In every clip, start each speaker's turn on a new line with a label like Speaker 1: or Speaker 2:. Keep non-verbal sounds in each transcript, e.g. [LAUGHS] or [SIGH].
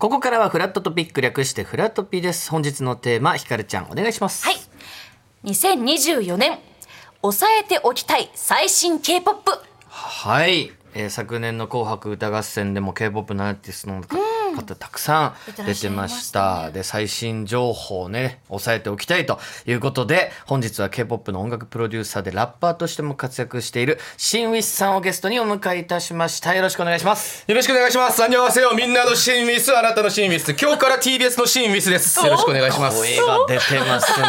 Speaker 1: ここからはフラットトピック略してフラトピです。本日のテーマひかるちゃんお願いします。
Speaker 2: はい。2024年抑えておきたい最新 K-POP
Speaker 1: はい、えー昨年の紅白歌合戦でも K-POP のアーティストの方たくさん出てましたで最新情報をね抑えておきたいということで本日は K-POP の音楽プロデューサーでラッパーとしても活躍しているシンウィスさんをゲストにお迎えいたしましたよろしくお願いします
Speaker 3: よろしくお願いします。こんにちは。みんなのシンウィス、あなたのシンウィス。今日から TBS のシンウィスです。よろしくお願いします。
Speaker 1: 声が出てますね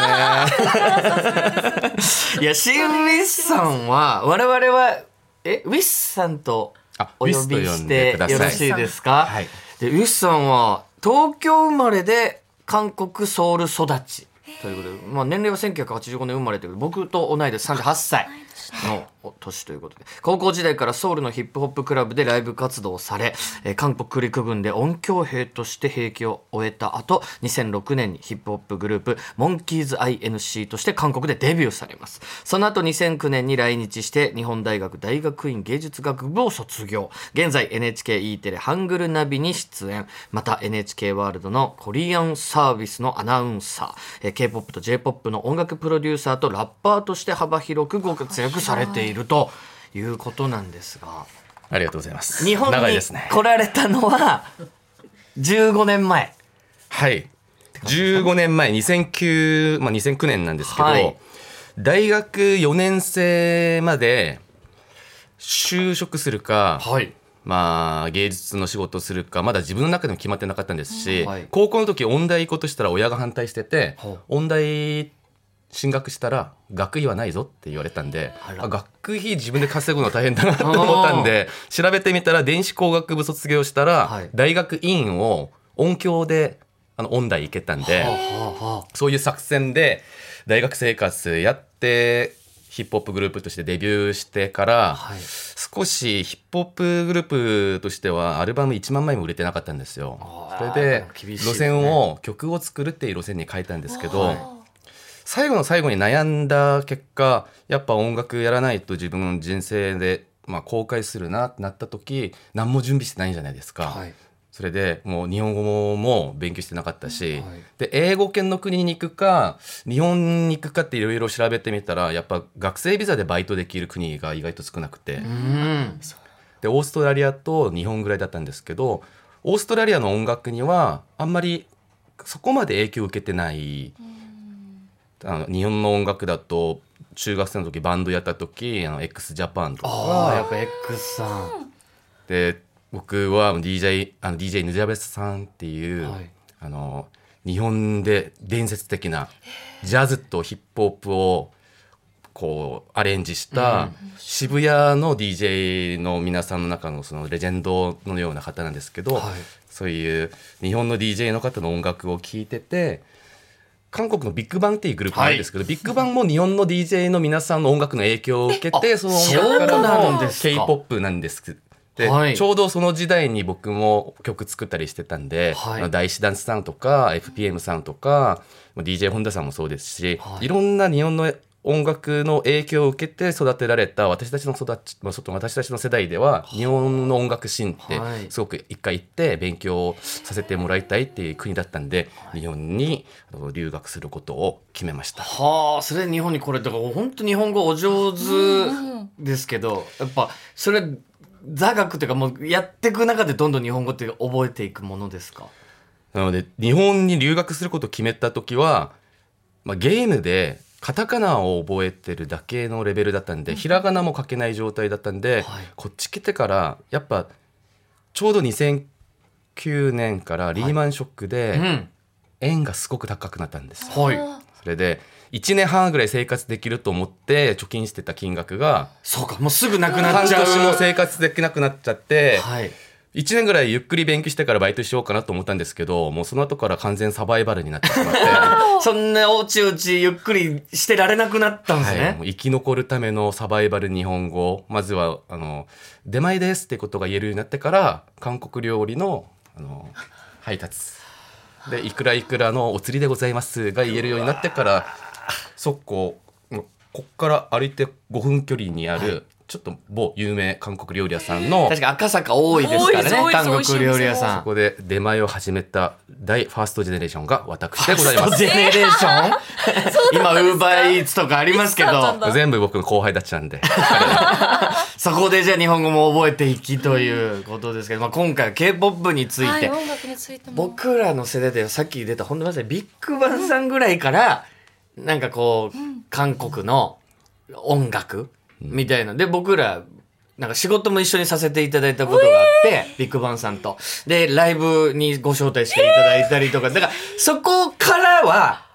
Speaker 1: [LAUGHS] いやシンウィスさんは我々はえウィスさんと
Speaker 3: あ
Speaker 1: お呼びして
Speaker 3: でください
Speaker 1: よろしいですか、
Speaker 3: はい
Speaker 1: でウィスさんは東京生まれで韓国ソウル育ちということで、まあ、年齢は1985年生まれという僕と同い年38歳の年ということで。高校時代からソウルのヒップホップクラブでライブ活動をされ、えー韓国陸軍で音響兵として兵役を終えた後2006年にヒップホップグループモンキーズ INC として韓国でデビューされます。その後2009年に来日して日本大学大学院芸術学部を卒業。現在 NHKE テレハングルナビに出演。また NHK ワールドのコリアンサービスのアナウンサー。えー K-POP と J-POP の音楽プロデューサーとラッパーとして幅広くご活躍されている。ということなんですが
Speaker 3: ありがとうございます。
Speaker 1: 日本に
Speaker 3: 長いですね。
Speaker 1: 来られたのは15年前
Speaker 3: はい。15年前、2009、まあ、2009年なんですけど、
Speaker 1: はい
Speaker 3: 大学4年生まで就職するか、
Speaker 1: はい
Speaker 3: まあ、芸術の仕事をするかまだ自分の中でも決まってなかったんですし、
Speaker 1: はい
Speaker 3: 高校の時音大行こうとしたら親が反対してて音大進学したら学費はないぞって言われたんで学費自分で稼ぐの大変だなと思ったんで調べてみたら電子工学部卒業したら、
Speaker 1: はい。
Speaker 3: 大学院を音響であの音大行けたんで。そういう作戦で大学生活やってヒップホップグループとしてデビューしてから、
Speaker 1: はい。
Speaker 3: 少しヒップホップグループとしてはアルバム1万枚も売れてなかったんですよ。それで路線を曲を作るっていう路線に変えたんですけど、
Speaker 1: はい
Speaker 3: 最後の最後に悩んだ結果やっぱ音楽やらないと自分の人生で、まあ、公開するなってなった時何も準備してないんじゃないですか。
Speaker 1: はい。
Speaker 3: それでもう日本語も勉強してなかったし、
Speaker 1: はい。
Speaker 3: で英語圏の国に行くか日本に行くかっていろいろ調べてみたらやっぱ学生ビザでバイトできる国が意外と少なくて、
Speaker 1: うん。
Speaker 3: でオーストラリアと日本ぐらいだったんですけどオーストラリアの音楽にはあんまりそこまで影響を受けてない、あの日本の音楽だと中学生の時バンドやった時あの x ジャパンとか。
Speaker 1: ああやっぱ X さん。
Speaker 3: で僕は DJ, あの DJ ヌジャベスさんっていう、
Speaker 1: はい。
Speaker 3: あの日本で伝説的なジャズとヒップホップをこうアレンジした渋谷の DJ の皆さんの中のそのレジェンドのような方なんですけど、
Speaker 1: はい。
Speaker 3: そういう日本の DJ の方の音楽を聴いてて韓国のビッグバンっていうグループがあるんですけど、ビッグバンも日本の DJ の皆さんの音楽の影響を受けて
Speaker 1: あ
Speaker 3: その音楽からの K-POP なんですで、
Speaker 1: はい。
Speaker 3: ちょうどその時代に僕も曲作ったりしてたんで、
Speaker 1: はい。
Speaker 3: 大師ダンスさんとか FPM さんとか DJ 本田さんもそうですし、
Speaker 1: はい。
Speaker 3: い、ろんな日本の音楽の影響を受けて育てられた私たちの育ち、まあ、そ私たちの世代では日本の音楽シーン
Speaker 1: はい。
Speaker 3: ってすごく一回行って勉強させてもらいたいっていう国だったんで日本に留学することを決めました。
Speaker 1: はあそれで日本にこれだから本当日本語お上手ですけどやっぱそれ座学っていうかもうやっていく中でどんどん日本語って覚えていくものですか？
Speaker 3: なので日本に留学することを決めた時は、まあ、ゲームでカタカナを覚えてるだけのレベルだったんで、ひらがなも書けない状態だったんで、
Speaker 1: はい。
Speaker 3: こっち来てからやっぱちょうど2009年からリーマンショックで
Speaker 1: うん。
Speaker 3: 円がすごく高くなったんです。
Speaker 1: はい。
Speaker 3: それで1年半ぐらい生活できると思って貯金してた金額が
Speaker 1: そうかもうすぐなくな
Speaker 3: 半
Speaker 1: っちゃう。
Speaker 3: 年も生活できなくなっちゃって、
Speaker 1: はい
Speaker 3: 1年ぐらいゆっくり勉強してからバイトしようかなと思ったんですけどもうその後から完全サバイバルになってしまって、[LAUGHS]
Speaker 1: そんなおちおちゆっくりしてられなくなったんです
Speaker 3: はい、
Speaker 1: ね
Speaker 3: もう生き残るためのサバイバル日本語。まずはあの「出前です」ってことが言えるようになってから韓国料理のあの配達。で「いくらいくらのお釣りでございます」が言えるようになってから速攻こっから歩いて5分距離にある、ちょっと某有名韓国料理屋さんの
Speaker 1: 確か赤坂多いですからね韓国料理屋さん。
Speaker 3: そこで出前を始めた大ファーストジェネレーションが私でございます。
Speaker 1: ジェネレーション？今ウーバーイーツとかありますけど。
Speaker 3: 全部僕の後輩たちなんで。[LAUGHS]
Speaker 1: そこでじゃあ日本語も覚えていきということですけど、まあ、今回は k p o p について、
Speaker 2: はい音楽についても。
Speaker 1: 僕らの世代ではさっき出た本当まさにビッグバンさんぐらいから、なんかこう、韓国の音楽みたいな。で僕らなんか仕事も一緒にさせていただいたことがあって、ビッグバンさんと。でライブにご招待していただいたりとか、だからそこからは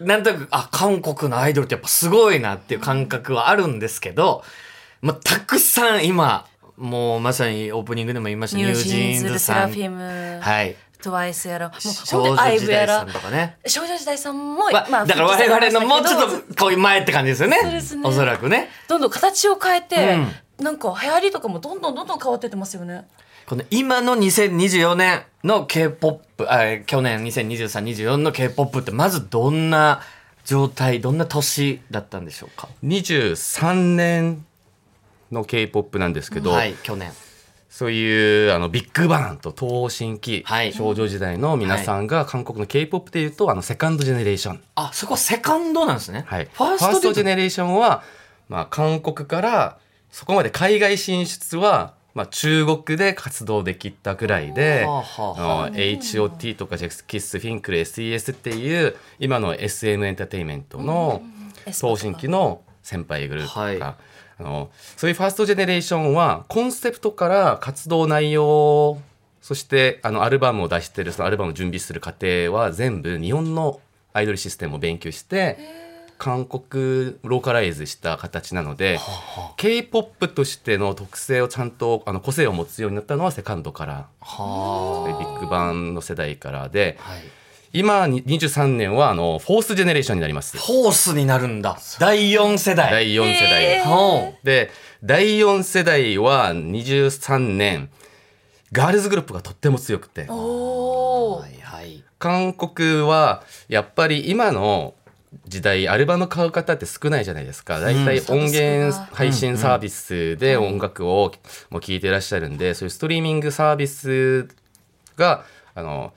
Speaker 1: なんとなくあ韓国のアイドルってやっぱすごいなっていう感覚はあるんですけど、まあ、たくさん今もうまさにオープニングでも言いました
Speaker 2: ニュージーンズ
Speaker 1: ニュ
Speaker 2: でセラフィム、
Speaker 1: はい
Speaker 2: トワイスやらもう
Speaker 1: 少女
Speaker 2: イブやら
Speaker 1: 時代さんとかね。
Speaker 2: 少女時代さんも、
Speaker 1: まあ、だから我々のもうちょっとこういう前って感じですよね。
Speaker 2: そうですね
Speaker 1: おそらくね。
Speaker 2: どんどん形を変えて、なんか流行りとかもどんどんどんどん変わってってますよね
Speaker 1: この今の2024年の K-POP、あ去年2023、24の K-POP ってまずどんな状態、どんな年だったんでしょうか
Speaker 3: ？23年の k p o p なんですけど、
Speaker 1: はい、去年。
Speaker 3: そういうあのビッグバンと東方神起、
Speaker 1: はい。
Speaker 3: 少女時代の皆さんが韓国の k p o p でいうとあのセカンドジェネレーション、
Speaker 1: あ、そこはセカンドなんですね。
Speaker 3: はい、
Speaker 1: ファーストで
Speaker 3: ジェネレーションは、まあ、韓国からそこまで海外進出は、まあ、中国で活動できたぐらいで、
Speaker 1: はあはあ
Speaker 3: HOT とかジェスキッスフィンクル SES っていう今の SM エンターテインメントの東進期の先輩グループとか、
Speaker 1: はい
Speaker 3: あのそういうファーストジェネレーションはコンセプトから活動内容そしてあのアルバムを出してるそのアルバムを準備する過程は全部日本のアイドルシステムを勉強して韓国ローカライズした形なので k p o p としての特性をちゃんとあの個性を持つようになったのはセカンドから
Speaker 1: は
Speaker 3: ビッグバンの世代からで
Speaker 1: あ。はい。
Speaker 3: 今に23年はあのフォースジェネレーションになります。
Speaker 1: ホースになるんだ。第4世代。
Speaker 3: 第4世代、
Speaker 1: ほう
Speaker 3: で第4世代は23年。ガールズグループがとっても強くて。
Speaker 2: おお
Speaker 1: はいはい。
Speaker 3: 韓国はやっぱり今の時代アルバム買う方って少ないじゃないですか。大体音源配信サービスで音楽をもう聴いてらっしゃるんでそういうストリーミングサービスがあの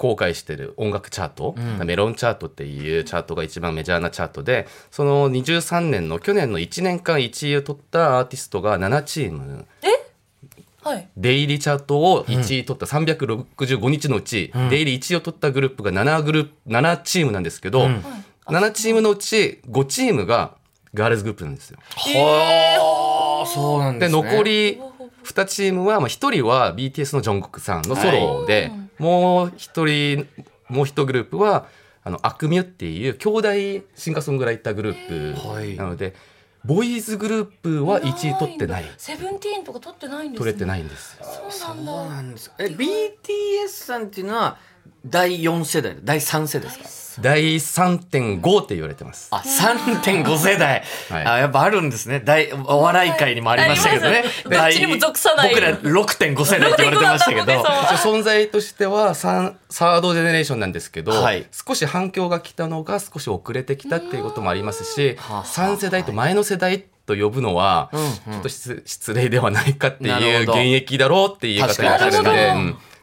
Speaker 3: 公開してる音楽チャート、メロンチャートっていうチャートが一番メジャーなチャートでその23年の去年の1年間1位を取ったアーティストが7チーム。
Speaker 2: はい。
Speaker 3: デイリーチャートを1位取った365日のうち、デイリー1位を取ったグループが7グループ7チームなんですけど、7チームのうち5チームがガールズグループなんですよ。
Speaker 1: はあ、そうなんで
Speaker 3: で
Speaker 1: すね。
Speaker 3: 残り2チームは、まあ、1人は BTS のジョングクさんのソロで、もう1人もう1グループはあのアクミュっていう兄弟シンガーソングライターグルー
Speaker 1: はい。
Speaker 3: プなので、ボーイズグループは1位取ってない。
Speaker 2: セブンティーンとか取ってないんです、ね、
Speaker 3: 取れてないんですよ。
Speaker 2: そうなんだ。
Speaker 1: そうなんです。え BTS さんっていうのは第4世代第3世代ですか？
Speaker 3: 第3.5って言われてます。
Speaker 1: あ3.5世代、
Speaker 3: はい。
Speaker 1: あやっぱあるんですね。大お笑い界にもありましたけどね。
Speaker 2: どっちにも属さない。
Speaker 1: 僕ら6.5世代って言われてましたけど。
Speaker 2: 6.5だったもんね
Speaker 3: 一応存在としてはサンサードジェネレーションなんですけど、
Speaker 1: はい。
Speaker 3: 少し反響が来たのが少し遅れてきたっていうこともありますし
Speaker 1: はあ
Speaker 3: 3世代と前の世代と呼ぶのはちょっと失失礼ではないかっていう現役だろうっていう言い方があるので、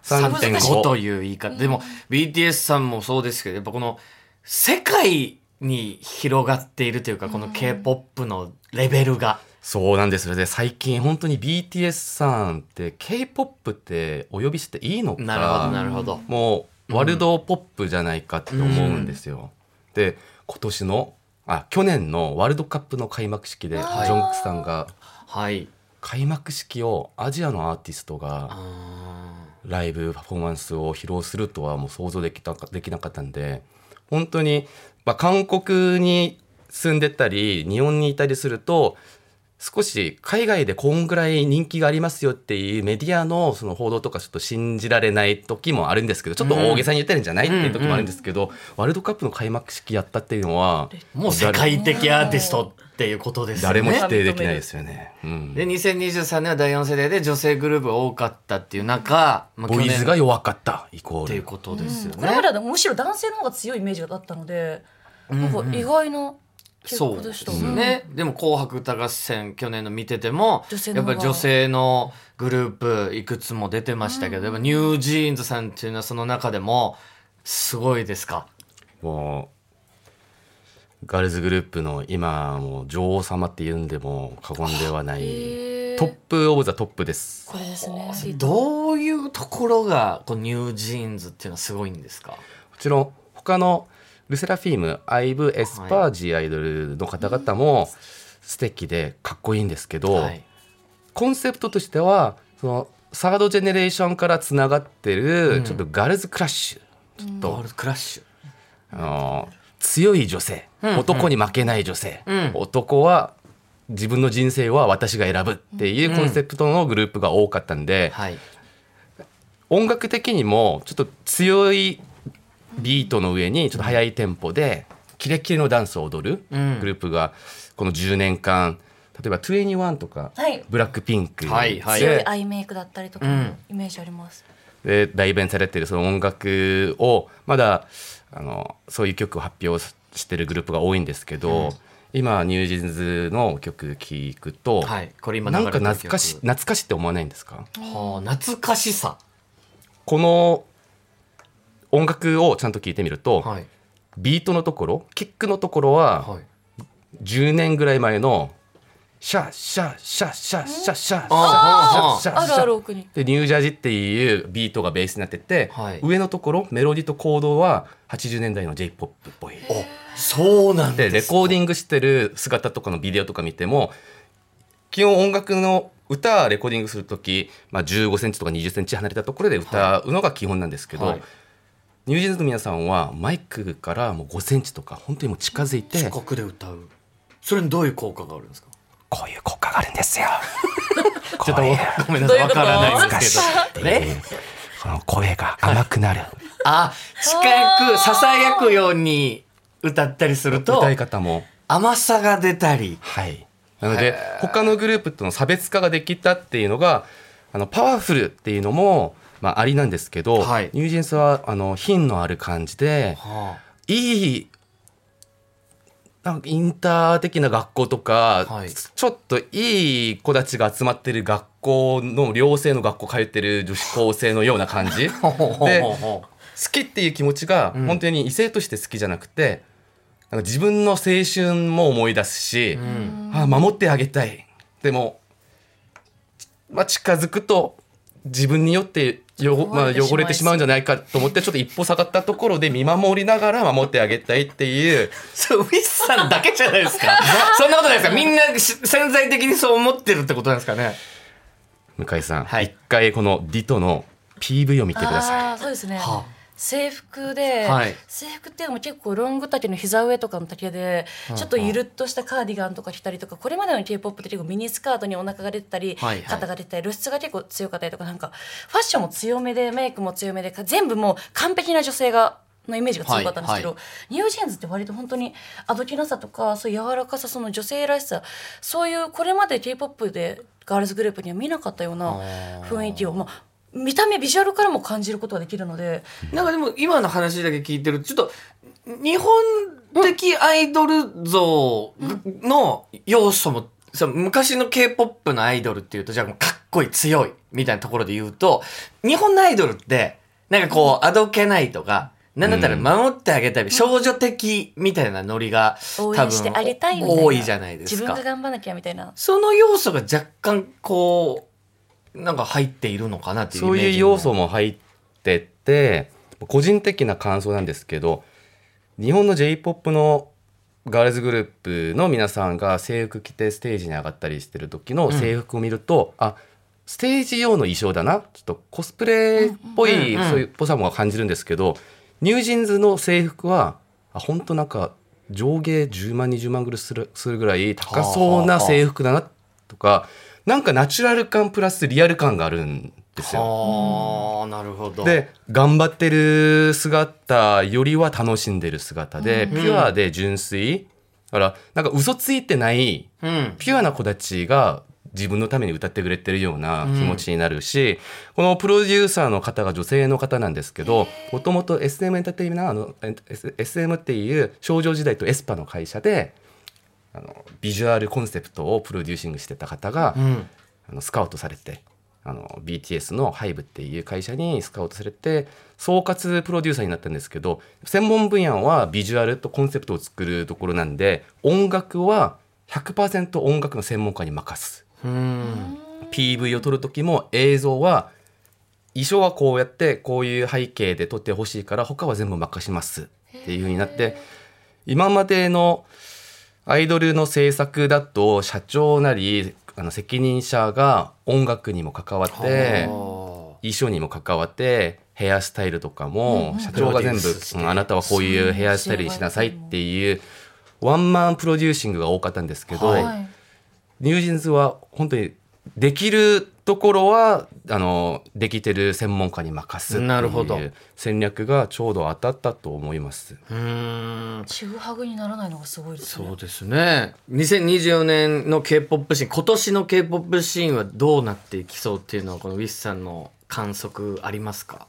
Speaker 1: 3.5
Speaker 3: 3.5
Speaker 1: という言い方、でも BTS さんもそうですけどやっぱこの世界に広がっているというかこの k p o p のレベルが、
Speaker 3: そうなんですよ。ね最近本当に BTS さんって k p o p ってお呼びしていいのか。
Speaker 1: なるほどなるほど、
Speaker 3: もうワルドポップじゃないかって思うんですよ。で今年のあ去年のワールドカップの開幕式でジョングクさんが
Speaker 1: はい
Speaker 3: 開幕式をアジアのアーティストが
Speaker 1: あ
Speaker 3: ライブパフォーマンスを披露するとはもう想像できたかできなかったんで本当に、まあ、韓国に住んでたり日本にいたりすると少し海外でこんぐらい人気がありますよっていうメディアのその報道とかちょっと信じられない時もあるんですけどちょっと大げさに言ってるんじゃないっていう時もあるんですけど、ワールドカップの開幕式やったっていうのは
Speaker 1: ーもう世界的アーティストっていうことですよね。
Speaker 3: 誰も否定できないですよね。うん。
Speaker 1: で2023年は第4世代で女性グループが多かったっていう中、まあ、
Speaker 3: ボイズが弱かったイコ
Speaker 1: っていう
Speaker 3: ール。
Speaker 1: ことですよ
Speaker 2: これま
Speaker 1: ね。
Speaker 2: ではむしろ男性の方が強いイメージがあったので、なんか意外な
Speaker 1: そうですね、でも「紅白歌合戦」去年の見てても
Speaker 2: 女性の方が。
Speaker 1: やっぱり女性のグループいくつも出てましたけど、やっぱニュージーンズさんっていうのはその中でもすごいですか？
Speaker 3: もうガールズグループの今もう女王様って言うんでも過言ではない top of the top です。
Speaker 2: これですね。
Speaker 1: どういうところがこうニュージーンズっていうのはすごいんですか？
Speaker 3: もちろん他のルセラフィームアイブエスパージアイドルの方々も素敵でかっこいいんですけど、
Speaker 1: はい。
Speaker 3: コンセプトとしてはそのthird generation からつながってる、ちょっと girls crush。ちょっと、
Speaker 1: girls crush。
Speaker 3: あの強い女性、
Speaker 1: うん。
Speaker 3: 男に負けない女性、
Speaker 1: うん。
Speaker 3: 男は自分の人生は私が選ぶっていうコンセプトのグループが多かったんで、
Speaker 1: はい。
Speaker 3: 音楽的にもちょっと強いビートの上にちょっと速いテンポでキレッキレのダンスを踊る
Speaker 1: うん。
Speaker 3: グループがこの10年間例えば2NE1とか、
Speaker 2: はい。
Speaker 3: ブラックピンクで、
Speaker 1: はいはい。
Speaker 2: 強いアイメイクだったりとかイメージあります、
Speaker 3: で代弁されてるその音楽をまだあのそういう曲を発表してるグループが多いんですけど、今ニュージーンズの曲聴くと、
Speaker 1: はいこれ今
Speaker 3: なんか懐かし懐かしいって思わないんですか？
Speaker 1: はあ懐かしさ。
Speaker 3: この音楽をちゃんと聴いてみると、
Speaker 1: はい。
Speaker 3: ビートのところキックのところは
Speaker 1: はい。
Speaker 3: 10年ぐらい前のシャシャシャシャシャシャシャ
Speaker 1: あー
Speaker 3: シャシャ
Speaker 2: あるある奥に
Speaker 3: でニュージャージっていうビートがベースになってて、
Speaker 1: はい
Speaker 3: 上のところメロディとコードは80年代の j p o p っぽい。
Speaker 1: そうなん
Speaker 3: で
Speaker 1: で
Speaker 3: レコーディングしてる姿とかのビデオとか見ても基本音楽の歌レコーディングする時、まあ、15センチとか20センチ離れたところで歌うのが基本なんですけど、
Speaker 1: はい
Speaker 3: ニュージーランズの皆さんはマイクからもう5センチとか本当にもう近づいて
Speaker 1: 近くで歌うそれにどういう効果があるんですか
Speaker 3: こういう効果があるんですよ。[LAUGHS]
Speaker 1: ちょっとごめんなさいわからないんですけど。
Speaker 3: ね。
Speaker 1: ね
Speaker 3: その声が甘くなる。
Speaker 1: あ近くささやくように歌ったりすると
Speaker 3: 歌い方も。
Speaker 1: 甘さが出たり。
Speaker 3: はい。なので他のグループとの差別化ができたっていうのがあのパワフルっていうのも、まあ、ありなんですけど、
Speaker 1: はい。
Speaker 3: ニュージーンズはあの品のある感じで
Speaker 1: はい
Speaker 3: いなんかインター的な学校とか、
Speaker 1: はい。
Speaker 3: ちょっといい子たちが集まってる学校の寮生の学校通ってる女子高生のような感じ。[LAUGHS] で
Speaker 1: あ
Speaker 3: 好きっていう気持ちが
Speaker 1: うん。
Speaker 3: 本当に異性として好きじゃなくて、なんか自分の青春も思い出すし、
Speaker 1: うん。
Speaker 3: あ守ってあげたい。でも、まあ、近づくと自分によってよ、まあ、汚れてしまうんじゃないかと思ってちょっと一歩下がったところで見守りながら守ってあげたいっていう。
Speaker 1: そうウィスさんだけじゃないですか。[LAUGHS] そんなことないですか。みんなし潜在的にそう思ってるってことなんですかね。
Speaker 3: 向井さん、
Speaker 1: はい。
Speaker 3: 一回このディトの PV を見てください。
Speaker 2: そうですね、
Speaker 1: は
Speaker 2: 制服で、
Speaker 1: はい。
Speaker 2: 制服っていうのも結構ロング丈の膝上とかの丈でちょっとゆるっとしたカーディガンとか着たりとかこれまでの k p o p って結構ミニスカートにお腹が出てたり、
Speaker 1: はいはい。
Speaker 2: 肩が出てたり露出が結構強かったりとかなんかファッションも強めでメイクも強めでか全部もう完璧な女性がのイメージが強かったんですけど、
Speaker 1: はい
Speaker 2: ニュージーンズって割と本当にあどけなさとかそう柔らかさその女性らしさそういうこれまで k p o p でガールズグループには見なかったような雰囲気を、まあ、見た目ビジュアルからも感じることができるので。
Speaker 1: なんかでも今の話だけ聞いてるとちょっと日本的アイドル像の要素も、そう昔の k p o p のアイドルっていうとじゃあもうかっこいい強いみたいなところで言うと日本のアイドルってなんかこうあどけないとか。なんだったら守ってあげたい、少女的みたいなノリが多
Speaker 2: 応援してあげたいみたいな
Speaker 1: 多いじゃないです
Speaker 2: 自分
Speaker 1: か
Speaker 2: が頑張らなきゃみたいな
Speaker 1: その要素が若干こうなんか入っているのかなっていうイ
Speaker 3: そういう要素も入ってて個人的な感想なんですけど日本の j p o p のガールズグループの皆さんが制服着てステージに上がったりしてる時の制服を見ると、あステージ用の衣装だなちょっとコスプレっぽい、
Speaker 1: うんうん
Speaker 3: そういうっぽさも感じるんですけどニュージーンズの制服はあ本当なんか上下10万20万ぐらいするするぐらい高そうな制服だなとかなんかナチュラル感プラスリアル感があるんですよ。
Speaker 1: はあなるほど。
Speaker 3: で頑張ってる姿よりは楽しんでる姿で、ピュアで純粋。だからなんか嘘ついてない
Speaker 1: うん。
Speaker 3: ピュアな子たちが自分のために歌ってくれてるような気持ちになるし、このプロデューサーの方が女性の方なんですけどもともと SM エンターテイナーの SM っていう少女時代とエスパの会社であのビジュアルコンセプトをプロデューシングしてた方が、
Speaker 1: うん。
Speaker 3: あのスカウトされてあの BTS の HYBE っていう会社にスカウトされて総括プロデューサーになったんですけど専門分野はビジュアルとコンセプトを作るところなんで音楽は100%音楽の専門家に任す。
Speaker 1: うん。
Speaker 3: PV を撮る時も映像は衣装はこうやってこういう背景で撮ってほしいから他は全部任しますっていう風になって今までのアイドルの制作だと社長なりあの責任者が音楽にも関わって
Speaker 1: あ。
Speaker 3: 衣装にも関わってヘアスタイルとかも社長が全部あなたはこういうヘアスタイルにしなさいっていうone man producing が多かったんですけど、
Speaker 1: はい
Speaker 2: はい。
Speaker 3: ニュージーンズは本当にできるところはあのできてる専門家に任す
Speaker 1: なるほど。
Speaker 3: 戦略がちょうど当たったと思います。
Speaker 1: ーうん。
Speaker 2: ちぐはぐにならないのがすごいですね。
Speaker 1: そうですね。2024年の k p o p シーン今年の k p o p シーンはどうなっていきそうっていうのはこのウィスさんの観測ありますか？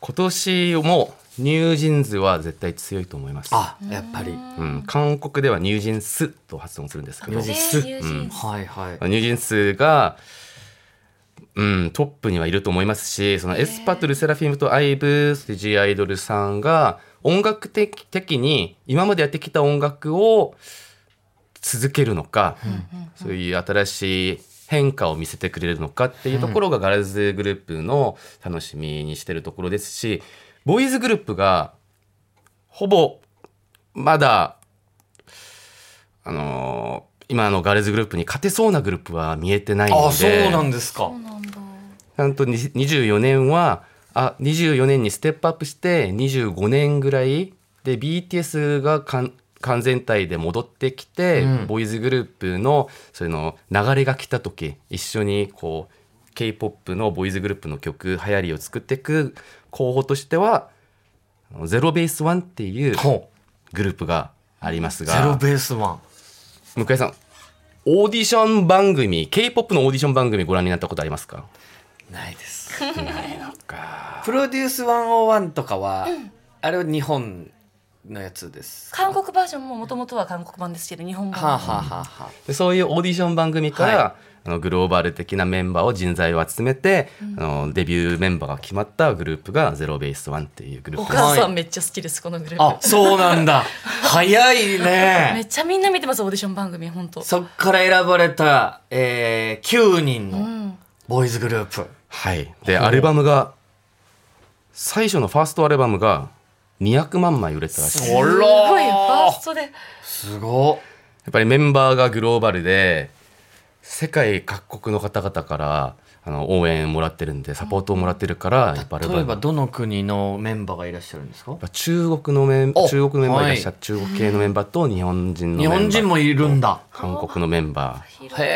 Speaker 3: 今年もニュージーンズは絶対強いと思います。
Speaker 1: あやっぱり。
Speaker 3: うん、韓国ではニュージーンスと発音するんですけど、ニ
Speaker 1: ニュージーンス。
Speaker 2: ニュージーンズ
Speaker 1: はい。はい。
Speaker 3: ュージーンスが、うん、トップにはいると思いますし、そのエスパとルセラフィムとアイブ、そして G アイドルさんが音楽的的に今までやってきた音楽を続けるのか、そういう新しい変化を見せてくれるのかっていうところがガールズグループの楽しみにしてるところですしボーイズグループがほぼまだあのー今のガールズグループに勝てそうなグループは見えてないので。
Speaker 1: あそうなんですか。
Speaker 2: そうなんだ。
Speaker 3: ちゃんとに24年はあ24年にステップアップして25年ぐらいで BTS がかん完全体で戻ってきて、
Speaker 1: うん。
Speaker 3: ボーイズグループのその流れが来た時一緒にこう k p o p のボーイズグループの曲流行りを作っていく候補としてはゼロベースワンっていう
Speaker 1: ほ
Speaker 3: グループがあります
Speaker 1: うゼロ
Speaker 3: が
Speaker 1: ベースワン
Speaker 3: 向井さんオーディション番組 k p o p のオーディション番組ご覧になったことありますか？
Speaker 1: ないです。プロデュース101とかは、あれは日本のやつですか？
Speaker 2: 韓国バージョンももともとは韓国版ですけど日本版。
Speaker 1: はあ、はあはあはあ、
Speaker 3: でそういうオーディション番組から、
Speaker 1: は
Speaker 3: あのグローバル的なメンバーを人材を集めて、あのデビューメンバーが決まったグループがゼロベースワンっていうグルー
Speaker 2: お
Speaker 3: プ。です。
Speaker 2: 母さんめっちゃ好きですこのグルー
Speaker 1: あ
Speaker 2: プ
Speaker 1: そうなんだ。[LAUGHS] 早い
Speaker 2: め
Speaker 1: ね
Speaker 2: っちゃみんな見てますオーディション番組本当。
Speaker 1: そっから選ばれた、えー、9人の
Speaker 2: うん。
Speaker 1: ボーイズグループ、
Speaker 3: はい、でアルバムが最初のファーストアルバムが200万枚売れたらしい。
Speaker 2: す
Speaker 1: ら
Speaker 2: ごいファーストで。す
Speaker 1: ご
Speaker 3: ぱりメンバーがグローバルで世界各国の方々からあの応援もらってるんでサポートをもらってるから
Speaker 1: 例えばどの国のメンバーがいらっしゃるんですか？
Speaker 3: 中国のメン
Speaker 1: お
Speaker 3: 中国のメンバーがいらっしゃ
Speaker 1: は
Speaker 3: る、中国系のメンバーと日本人のメ
Speaker 1: 日
Speaker 3: ンバー。
Speaker 1: 本人もいるんだ。
Speaker 3: 韓国のメンバー。
Speaker 1: へ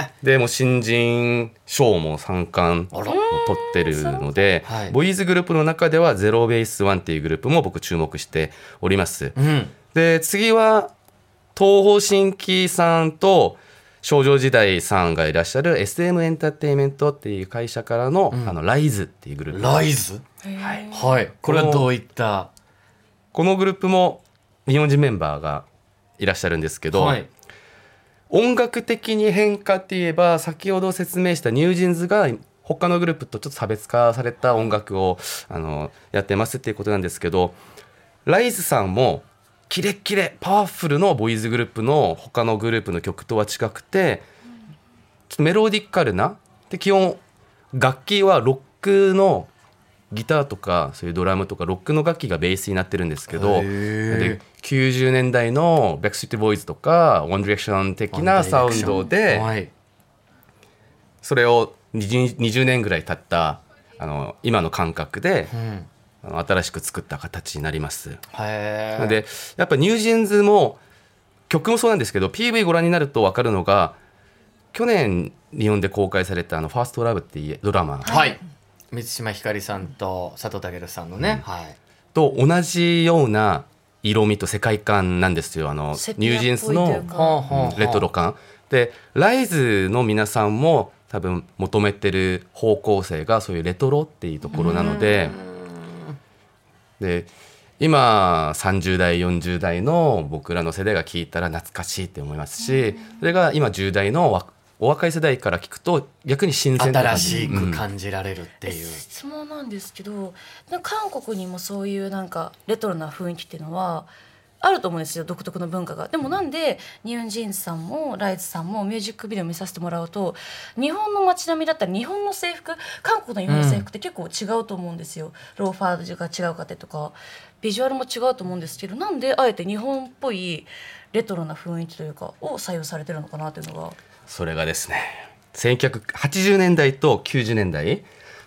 Speaker 1: え
Speaker 3: でもう新人賞も3冠も取ってるので、
Speaker 1: はい。
Speaker 3: ボーイズグループの中ではゼロベースワンっていうグループも僕注目しております。
Speaker 1: うん。
Speaker 3: で次は東方神起さんと少女時代さんがいらっしゃる SM エンターテインメントっていう会社からの,、あのライズっていうグループ。
Speaker 1: ライズ？
Speaker 2: はい。
Speaker 1: はい。これはどういった？
Speaker 3: このグループも日本人メンバーがいらっしゃるんですけど、
Speaker 1: はい。
Speaker 3: 音楽的に変化って言えば先ほど説明したニュージーンズが他のグループとちょっと差別化された音楽をあのやってますっていうことなんですけどライズさんもキレッキレパワフルのボーイズグループの他のグループの曲とは違くてちょっとメロディカルな？で基本楽器はロックのギターとかそういうドラムとかロックの楽器がベースになってるんですけどで90年代のバックストリートボーイズとかワンディレクション的なサウンドで
Speaker 1: はい。
Speaker 3: それを 20, 20年ぐらい経ったあの今の感覚で
Speaker 1: うん
Speaker 3: 新しく作った形になります。なのでやっぱニュージーンズも曲もそうなんですけど PV ご覧になると分かるのが去年日本で公開されたあの「ファーストラブっていうドラマ。
Speaker 1: はい。満島ひかりさんと佐藤健さんのね、はい。
Speaker 3: と同じような色味と世界観なんですよ。あのニュージーンズのレトロ感。でライズの皆さんも多分求めてる方向性がそういうレトロっていうところなのでで今30代40代の僕らの世代が聞いたら懐かしいって思いますし、それが今10代のわお若い世代から聞くと逆に新鮮とか
Speaker 1: 新し
Speaker 3: うん
Speaker 1: く感じられるっていう、
Speaker 2: 質問なんですけど韓国にもそういうなんかレトロな雰囲気っていうのはあると思うんですよ独特の文化が。でもなんでニュージーンズさんもライズさんもミュージックビデオ見させてもらうと日本の街並みだったら日本の制服韓国の日本の制服って結構違うと思うんですよ、ローファーが違うかってとか。ビジュアルも違うと思うんですけどなんであえて日本っぽいレトロな雰囲気というかを採用されてるのかなというのが。
Speaker 3: それがですね1980年代と90年代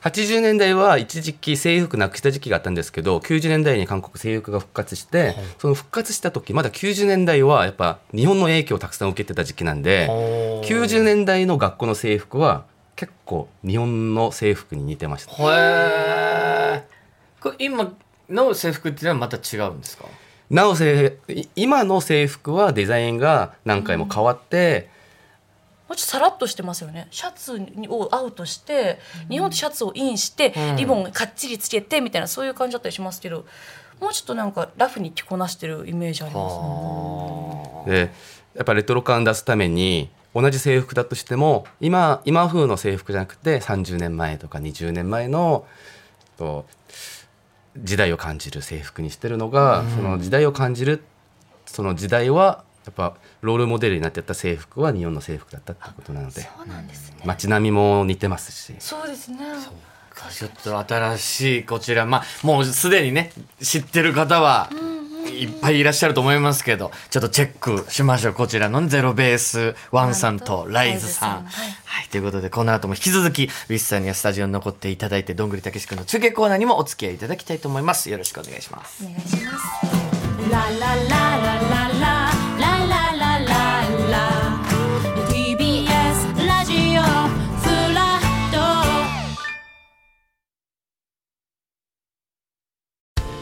Speaker 3: 80年代は一時期制服なくした時期があったんですけど90年代に韓国制服が復活して、その復活した時まだ90年代はやっぱ日本の影響をたくさん受けてた時期なんで
Speaker 1: ほう。
Speaker 3: 90年代の学校の制服は結構日本の制服に似てました。
Speaker 1: へえこれ今の制服っていうのはまた違うんですか？
Speaker 3: なお今の制服はデザインが何回も変わって、
Speaker 2: もうちょっとさらっとしてますよね。シャツをアウトして日本ってシャツをインして、
Speaker 1: うん。
Speaker 2: リボンかっちりつけてみたいなそういう感じだったりしますけどもうちょっとなんかラフに着こなしてるイメージありますね。
Speaker 1: は
Speaker 3: でやっぱレトロ感出すために同じ制服だとしても今今風の制服じゃなくて30年前とか20年前のと時代を感じる制服にしてるのが、その時代を感じるその時代はやっぱロールモデルになってた制服は日本の制服だったってことなので
Speaker 2: そうなんですね。
Speaker 3: 街並みも似てますし
Speaker 2: そうですね。
Speaker 1: ちょっと新しいこちらまあもうすでにね知ってる方はいっぱいいらっしゃると思いますけどちょっとチェックしましょうこちらのゼロベースワンさんとライズさん。
Speaker 2: はい
Speaker 1: はい、ということでこの後も引き続きウィッさんにはスタジオに残っていただいてどんぐりたけし君の中継コーナーにもお付き合いいただきたいと思いますよろしくお願いします。
Speaker 2: お願いします。
Speaker 4: La la la la